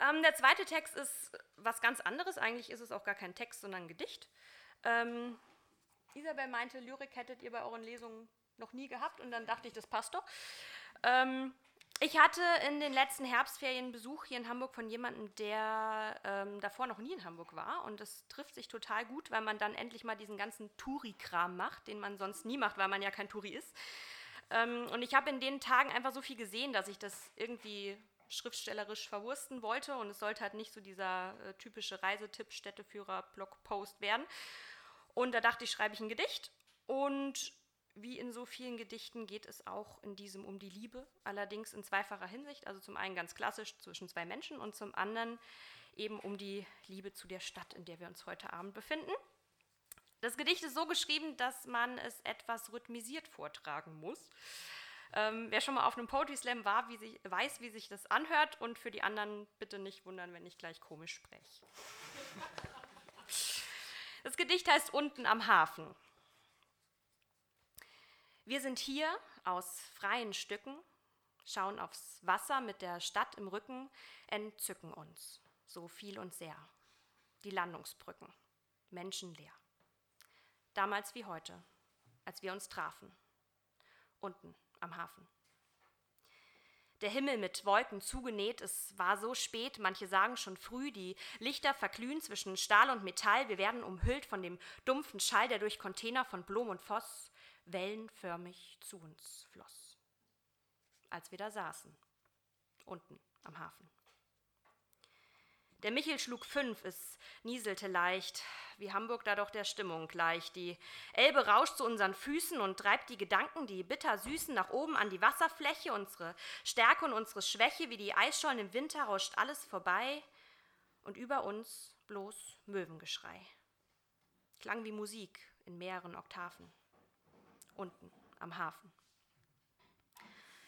Ähm, der zweite Text ist was ganz anderes. Eigentlich ist es auch gar kein Text, sondern ein Gedicht. Ähm, Isabel meinte, Lyrik hättet ihr bei euren Lesungen noch nie gehabt und dann dachte ich, das passt doch. Ähm, ich hatte in den letzten Herbstferien Besuch hier in Hamburg von jemandem, der ähm, davor noch nie in Hamburg war. Und das trifft sich total gut, weil man dann endlich mal diesen ganzen Touri-Kram macht, den man sonst nie macht, weil man ja kein Touri ist. Ähm, und ich habe in den Tagen einfach so viel gesehen, dass ich das irgendwie schriftstellerisch verwursten wollte. Und es sollte halt nicht so dieser äh, typische Reisetipp, Städteführer, Blogpost werden. Und da dachte ich, schreibe ich ein Gedicht. Und wie in so vielen Gedichten geht es auch in diesem um die Liebe, allerdings in zweifacher Hinsicht. Also zum einen ganz klassisch zwischen zwei Menschen und zum anderen eben um die Liebe zu der Stadt, in der wir uns heute Abend befinden. Das Gedicht ist so geschrieben, dass man es etwas rhythmisiert vortragen muss. Ähm, wer schon mal auf einem Poetry Slam war, wie sich, weiß, wie sich das anhört und für die anderen bitte nicht wundern, wenn ich gleich komisch spreche. Das Gedicht heißt Unten am Hafen. Wir sind hier aus freien Stücken, schauen aufs Wasser mit der Stadt im Rücken, entzücken uns, so viel und sehr. Die Landungsbrücken, menschenleer. Damals wie heute, als wir uns trafen, unten am Hafen. Der Himmel mit Wolken zugenäht, es war so spät, manche sagen schon früh, die Lichter verglühen zwischen Stahl und Metall, wir werden umhüllt von dem dumpfen Schall, der durch Container von Blom und Voss wellenförmig zu uns floss, als wir da saßen, unten am Hafen. Der Michel schlug fünf, es nieselte leicht, wie Hamburg da doch der Stimmung gleich. Die Elbe rauscht zu unseren Füßen und treibt die Gedanken, die bitter süßen, nach oben an die Wasserfläche. Unsere Stärke und unsere Schwäche, wie die Eisschollen im Winter, rauscht alles vorbei. Und über uns bloß Möwengeschrei. Klang wie Musik in mehreren Oktaven unten am Hafen.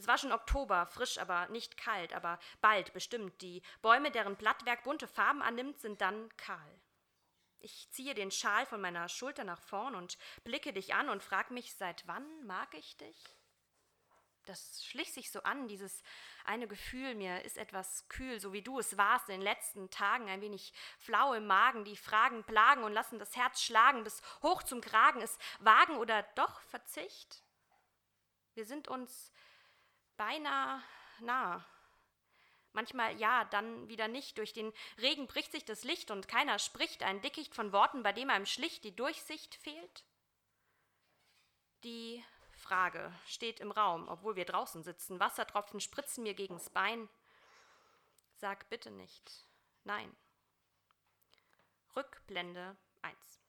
Es war schon Oktober, frisch, aber nicht kalt, aber bald bestimmt. Die Bäume, deren Blattwerk bunte Farben annimmt, sind dann kahl. Ich ziehe den Schal von meiner Schulter nach vorn und blicke dich an und frag mich, seit wann mag ich dich? Das schlich sich so an, dieses eine Gefühl, mir ist etwas kühl, so wie du es warst in den letzten Tagen, ein wenig flau im Magen, die Fragen plagen und lassen das Herz schlagen bis hoch zum Kragen, es wagen oder doch Verzicht? Wir sind uns beinahe nah. Manchmal ja, dann wieder nicht. Durch den Regen bricht sich das Licht und keiner spricht ein Dickicht von Worten, bei dem einem schlicht die Durchsicht fehlt. Die Frage steht im Raum, obwohl wir draußen sitzen. Wassertropfen spritzen mir gegens Bein. Sag bitte nicht. Nein. Rückblende 1.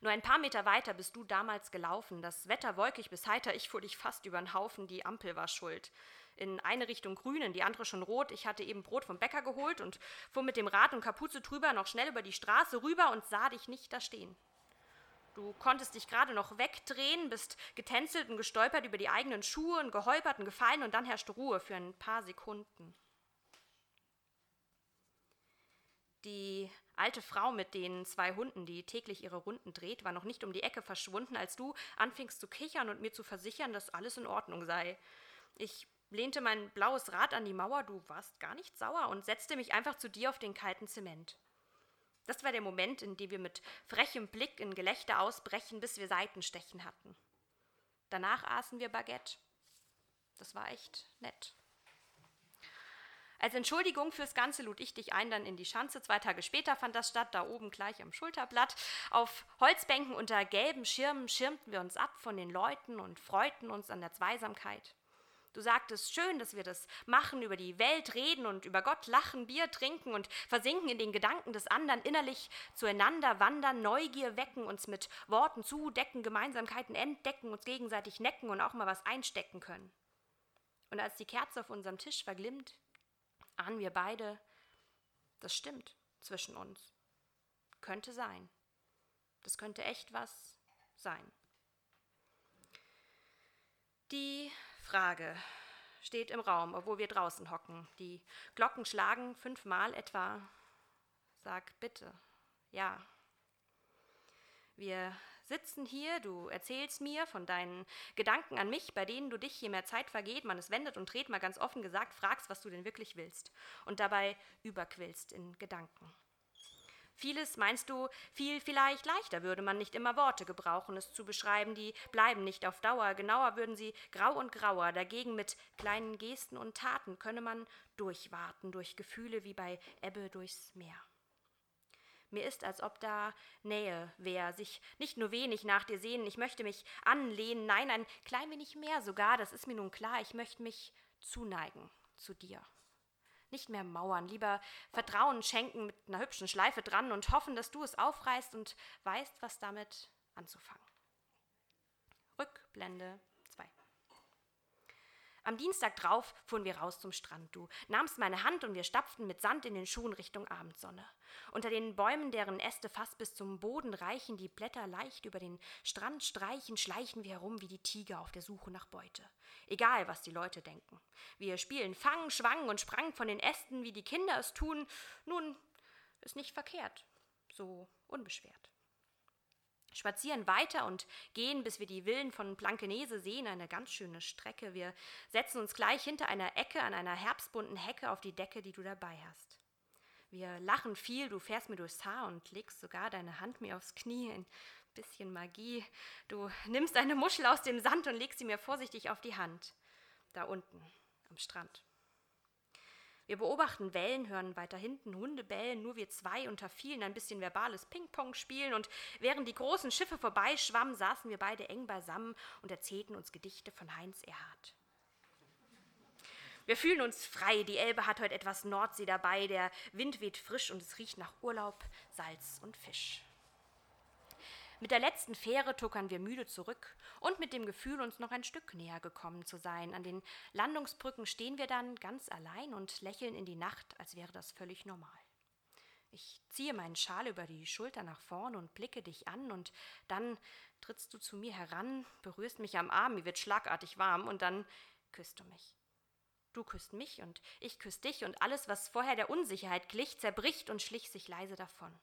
Nur ein paar Meter weiter bist du damals gelaufen. Das Wetter wolkig bis heiter, ich fuhr dich fast über den Haufen, die Ampel war schuld. In eine Richtung grün, in die andere schon rot. Ich hatte eben Brot vom Bäcker geholt und fuhr mit dem Rad und Kapuze drüber noch schnell über die Straße rüber und sah dich nicht da stehen. Du konntest dich gerade noch wegdrehen, bist getänzelt und gestolpert über die eigenen Schuhe und geholpert und gefallen und dann herrschte Ruhe für ein paar Sekunden. Die alte Frau mit den zwei Hunden, die täglich ihre Runden dreht, war noch nicht um die Ecke verschwunden, als du anfingst zu kichern und mir zu versichern, dass alles in Ordnung sei. Ich lehnte mein blaues Rad an die Mauer, du warst gar nicht sauer und setzte mich einfach zu dir auf den kalten Zement. Das war der Moment, in dem wir mit frechem Blick in Gelächter ausbrechen, bis wir Seitenstechen hatten. Danach aßen wir Baguette. Das war echt nett. Als Entschuldigung fürs Ganze lud ich dich ein dann in die Schanze. Zwei Tage später fand das statt, da oben gleich am Schulterblatt. Auf Holzbänken unter gelben Schirmen schirmten wir uns ab von den Leuten und freuten uns an der Zweisamkeit. Du sagtest schön, dass wir das machen, über die Welt reden und über Gott lachen, Bier trinken und versinken in den Gedanken des anderen, innerlich zueinander wandern, Neugier wecken, uns mit Worten zudecken, Gemeinsamkeiten entdecken, uns gegenseitig necken und auch mal was einstecken können. Und als die Kerze auf unserem Tisch verglimmt, ahnen wir beide, das stimmt zwischen uns. Könnte sein. Das könnte echt was sein. Die Frage steht im Raum, obwohl wir draußen hocken. Die Glocken schlagen fünfmal etwa. Sag bitte, ja. Wir sitzen hier, du erzählst mir von deinen Gedanken an mich, bei denen du dich, je mehr Zeit vergeht, man es wendet und dreht, mal ganz offen gesagt, fragst, was du denn wirklich willst und dabei überquillst in Gedanken. Vieles, meinst du, viel vielleicht leichter würde man nicht immer Worte gebrauchen, es zu beschreiben, die bleiben nicht auf Dauer, genauer würden sie grau und grauer, dagegen mit kleinen Gesten und Taten könne man durchwarten, durch Gefühle wie bei Ebbe durchs Meer. Mir ist, als ob da Nähe wäre, sich nicht nur wenig nach dir sehnen, ich möchte mich anlehnen, nein, ein klein wenig mehr sogar, das ist mir nun klar, ich möchte mich zuneigen zu dir. Nicht mehr mauern, lieber Vertrauen schenken mit einer hübschen Schleife dran und hoffen, dass du es aufreißt und weißt, was damit anzufangen. Rückblende am Dienstag drauf fuhren wir raus zum Strand. Du nahmst meine Hand und wir stapften mit Sand in den Schuhen Richtung Abendsonne. Unter den Bäumen, deren Äste fast bis zum Boden reichen, die Blätter leicht über den Strand streichen, schleichen wir herum wie die Tiger auf der Suche nach Beute. Egal, was die Leute denken. Wir spielen Fang, Schwang und Sprang von den Ästen, wie die Kinder es tun. Nun, ist nicht verkehrt. So unbeschwert spazieren weiter und gehen, bis wir die Villen von Blankenese sehen, eine ganz schöne Strecke. Wir setzen uns gleich hinter einer Ecke an einer herbstbunten Hecke auf die Decke, die du dabei hast. Wir lachen viel, du fährst mir durchs Haar und legst sogar deine Hand mir aufs Knie. Ein bisschen Magie. Du nimmst eine Muschel aus dem Sand und legst sie mir vorsichtig auf die Hand. Da unten am Strand. Wir beobachten Wellen, hören weiter hinten Hunde bellen, nur wir zwei unter vielen ein bisschen verbales Ping-Pong spielen und während die großen Schiffe vorbeischwammen, saßen wir beide eng beisammen und erzählten uns Gedichte von Heinz Erhardt. Wir fühlen uns frei, die Elbe hat heute etwas Nordsee dabei, der Wind weht frisch und es riecht nach Urlaub, Salz und Fisch. Mit der letzten Fähre tuckern wir müde zurück und mit dem Gefühl, uns noch ein Stück näher gekommen zu sein. An den Landungsbrücken stehen wir dann ganz allein und lächeln in die Nacht, als wäre das völlig normal. Ich ziehe meinen Schal über die Schulter nach vorn und blicke dich an und dann trittst du zu mir heran, berührst mich am Arm, mir wird schlagartig warm und dann küsst du mich. Du küsst mich und ich küss dich und alles, was vorher der Unsicherheit glich, zerbricht und schlich sich leise davon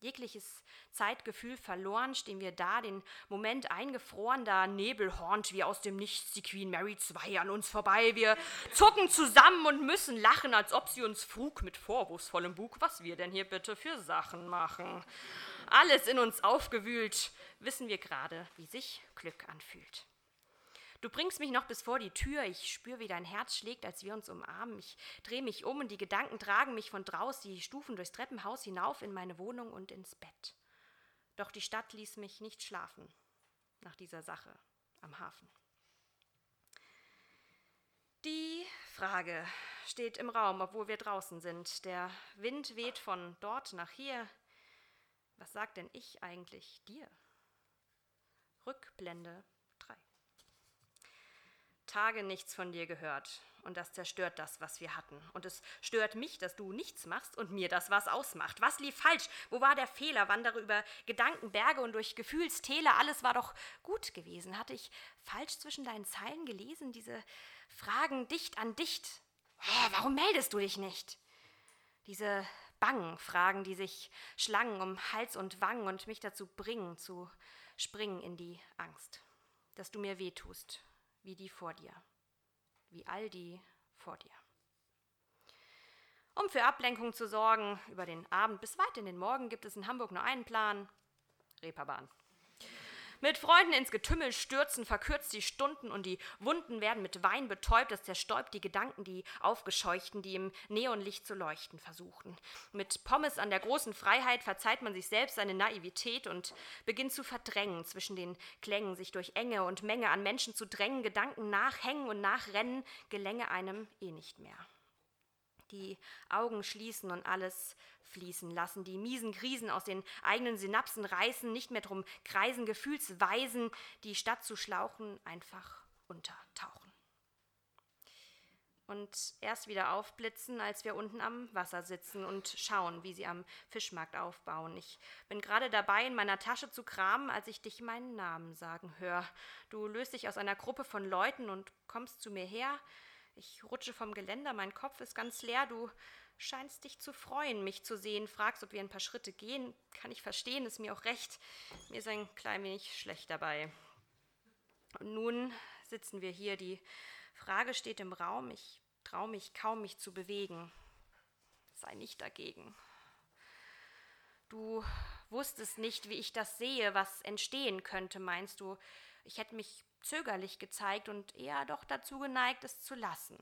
jegliches Zeitgefühl verloren, stehen wir da, den Moment eingefroren, da Nebel hornt wie aus dem Nichts die Queen Mary II an uns vorbei. Wir zucken zusammen und müssen lachen, als ob sie uns frug mit vorwurfsvollem Bug, was wir denn hier bitte für Sachen machen. Alles in uns aufgewühlt, wissen wir gerade, wie sich Glück anfühlt. Du bringst mich noch bis vor die Tür, ich spüre, wie dein Herz schlägt, als wir uns umarmen. Ich drehe mich um und die Gedanken tragen mich von draußen die Stufen durchs Treppenhaus hinauf in meine Wohnung und ins Bett. Doch die Stadt ließ mich nicht schlafen nach dieser Sache am Hafen. Die Frage steht im Raum, obwohl wir draußen sind. Der Wind weht von dort nach hier. Was sagt denn ich eigentlich dir? Rückblende Tage nichts von dir gehört. Und das zerstört das, was wir hatten. Und es stört mich, dass du nichts machst und mir das was ausmacht. Was lief falsch? Wo war der Fehler? Wandere über Gedankenberge und durch Gefühlstäler. Alles war doch gut gewesen. Hatte ich falsch zwischen deinen Zeilen gelesen? Diese Fragen dicht an dicht. Oh, warum meldest du dich nicht? Diese bangen Fragen, die sich schlangen um Hals und Wangen und mich dazu bringen, zu springen in die Angst, dass du mir wehtust wie die vor dir, wie all die vor dir. Um für Ablenkung zu sorgen, über den Abend bis weit in den Morgen gibt es in Hamburg nur einen Plan: Reeperbahn. Mit Freunden ins Getümmel stürzen, verkürzt die Stunden und die Wunden werden mit Wein betäubt, das zerstäubt die Gedanken, die aufgescheuchten, die im Neonlicht zu leuchten versuchten. Mit Pommes an der großen Freiheit verzeiht man sich selbst seine Naivität und beginnt zu verdrängen zwischen den Klängen, sich durch Enge und Menge an Menschen zu drängen, Gedanken nachhängen und nachrennen, gelänge einem eh nicht mehr die Augen schließen und alles fließen lassen, die miesen Krisen aus den eigenen Synapsen reißen, nicht mehr drum kreisen, Gefühlsweisen, die statt zu schlauchen einfach untertauchen. Und erst wieder aufblitzen, als wir unten am Wasser sitzen und schauen, wie sie am Fischmarkt aufbauen. Ich bin gerade dabei, in meiner Tasche zu kramen, als ich dich meinen Namen sagen höre. Du löst dich aus einer Gruppe von Leuten und kommst zu mir her, Ich rutsche vom Geländer, mein Kopf ist ganz leer. Du scheinst dich zu freuen, mich zu sehen, fragst, ob wir ein paar Schritte gehen. Kann ich verstehen, ist mir auch recht. Mir ist ein klein wenig schlecht dabei. Und nun sitzen wir hier. Die Frage steht im Raum. Ich traue mich kaum, mich zu bewegen. Sei nicht dagegen. Du wusstest nicht, wie ich das sehe, was entstehen könnte, meinst du. Ich hätte mich zögerlich gezeigt und eher doch dazu geneigt, es zu lassen.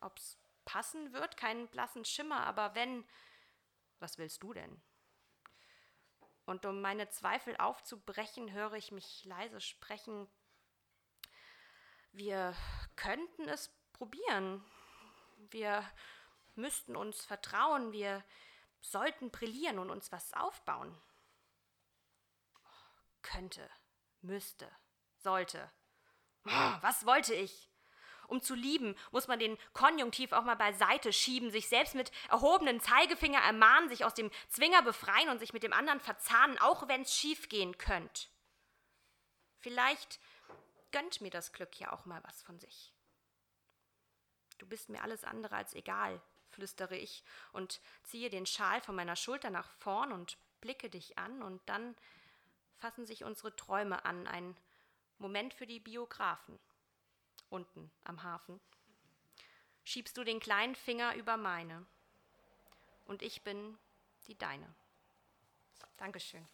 Ob's passen wird, keinen blassen Schimmer, aber wenn, was willst du denn? Und um meine Zweifel aufzubrechen, höre ich mich leise sprechen. Wir könnten es probieren. Wir müssten uns vertrauen. Wir sollten brillieren und uns was aufbauen. Könnte, müsste, sollte. Was wollte ich? Um zu lieben, muss man den Konjunktiv auch mal beiseite schieben, sich selbst mit erhobenen Zeigefinger ermahnen, sich aus dem Zwinger befreien und sich mit dem anderen verzahnen, auch wenn es schief gehen könnte. Vielleicht gönnt mir das Glück ja auch mal was von sich. Du bist mir alles andere als egal, flüstere ich und ziehe den Schal von meiner Schulter nach vorn und blicke dich an und dann fassen sich unsere Träume an, ein Moment für die Biografen. Unten am Hafen. Schiebst du den kleinen Finger über meine. Und ich bin die deine. Dankeschön.